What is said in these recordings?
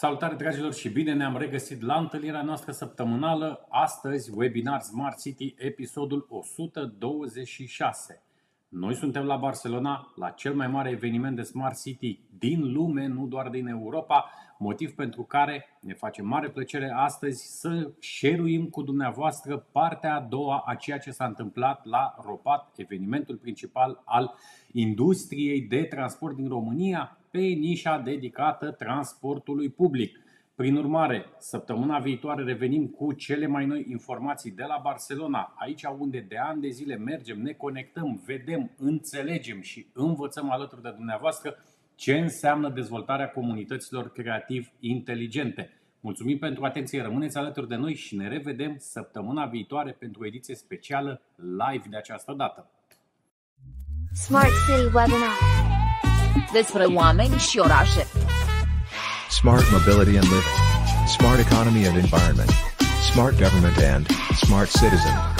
Salutare dragilor și bine ne-am regăsit la întâlnirea noastră săptămânală. Astăzi, webinar Smart City, episodul 126. Noi suntem la Barcelona, la cel mai mare eveniment de Smart City din lume, nu doar din Europa, motiv pentru care ne face mare plăcere astăzi să share cu dumneavoastră partea a doua a ceea ce s-a întâmplat la ROPAT, evenimentul principal al industriei de transport din România, pe nișa dedicată transportului public. Prin urmare, săptămâna viitoare revenim cu cele mai noi informații de la Barcelona, aici unde de ani de zile mergem, ne conectăm, vedem, înțelegem și învățăm alături de dumneavoastră ce înseamnă dezvoltarea comunităților creativ inteligente. Mulțumim pentru atenție, rămâneți alături de noi și ne revedem săptămâna viitoare pentru o ediție specială live de această dată. Smart City Webinar despre oameni și orașe. Smart mobility and living. Smart economy and environment. Smart government and smart citizen.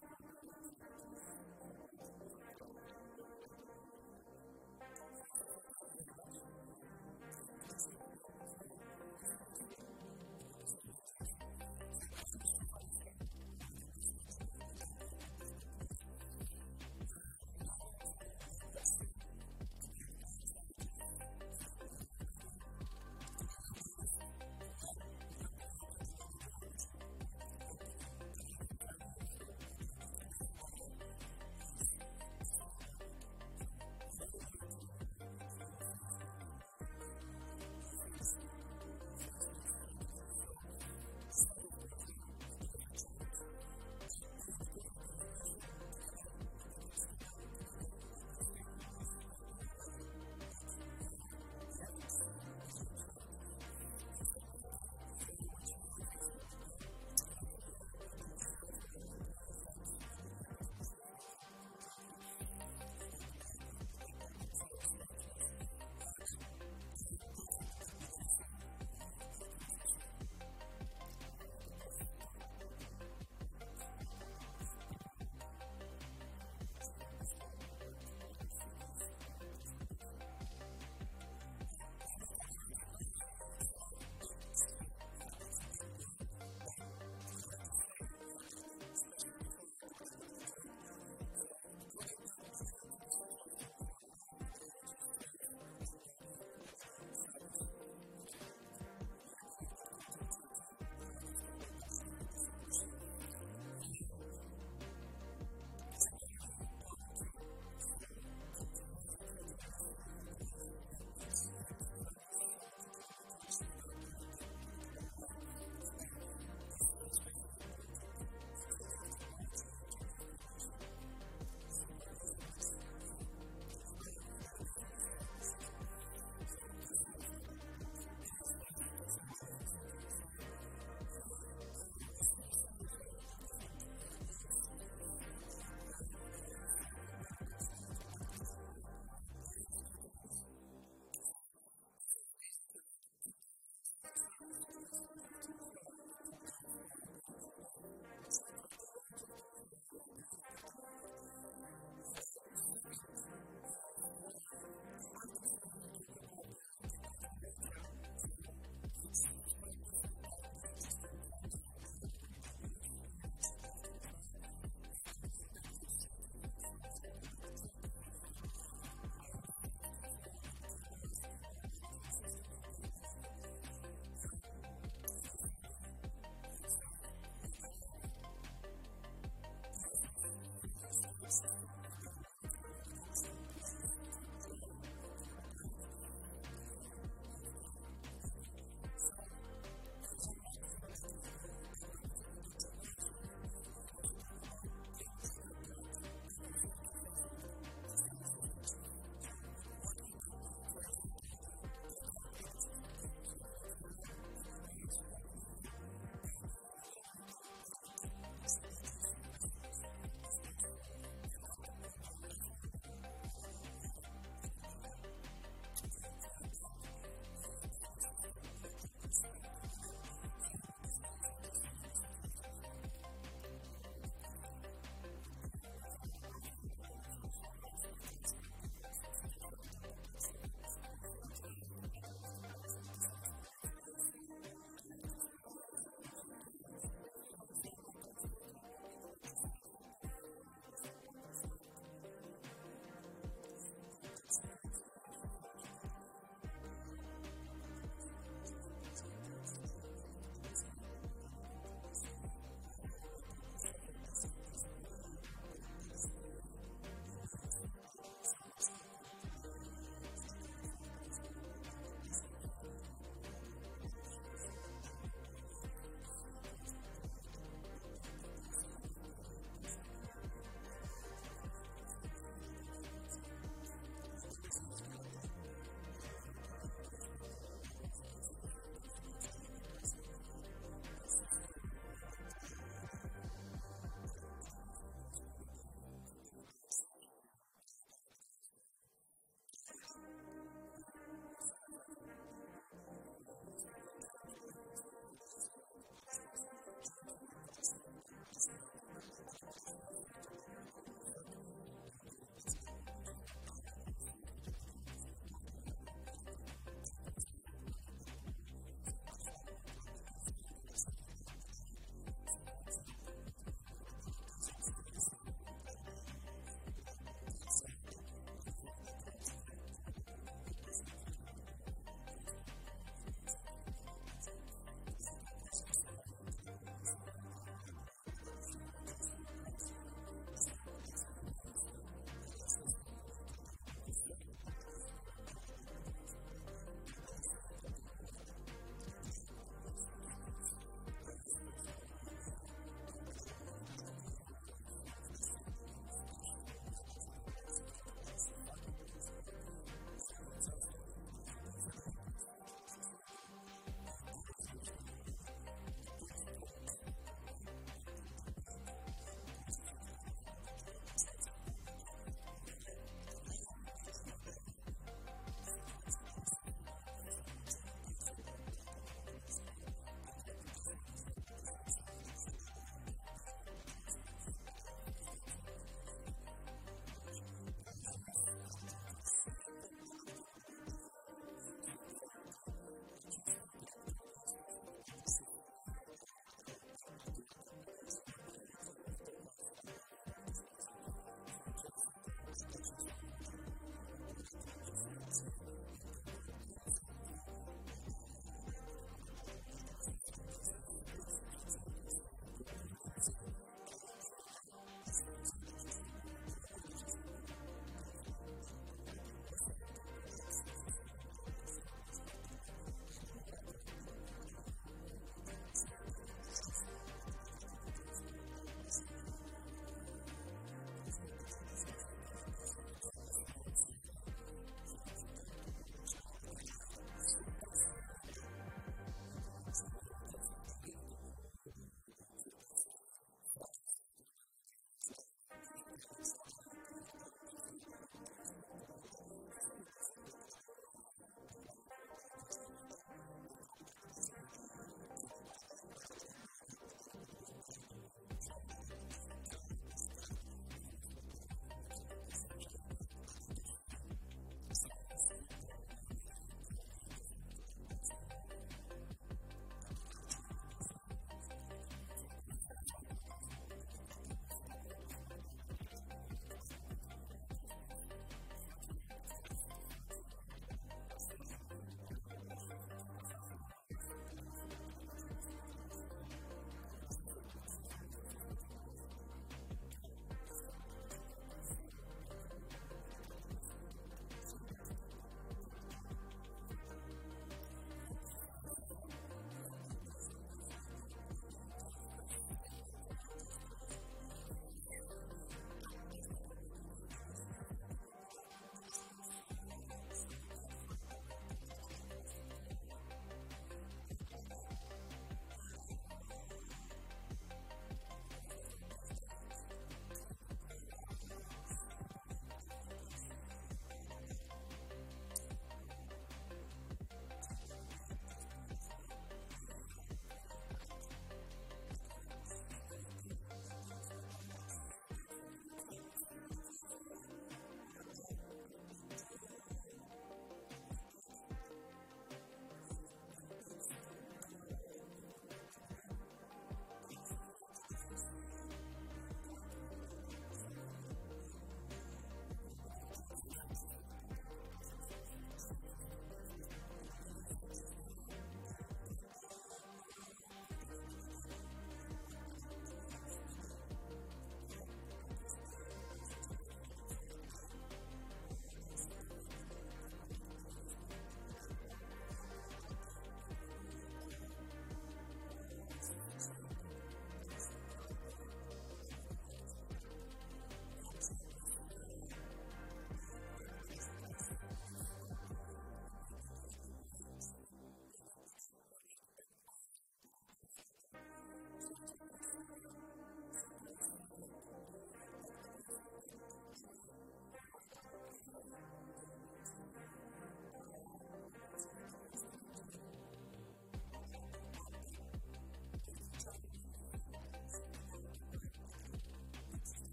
podcast.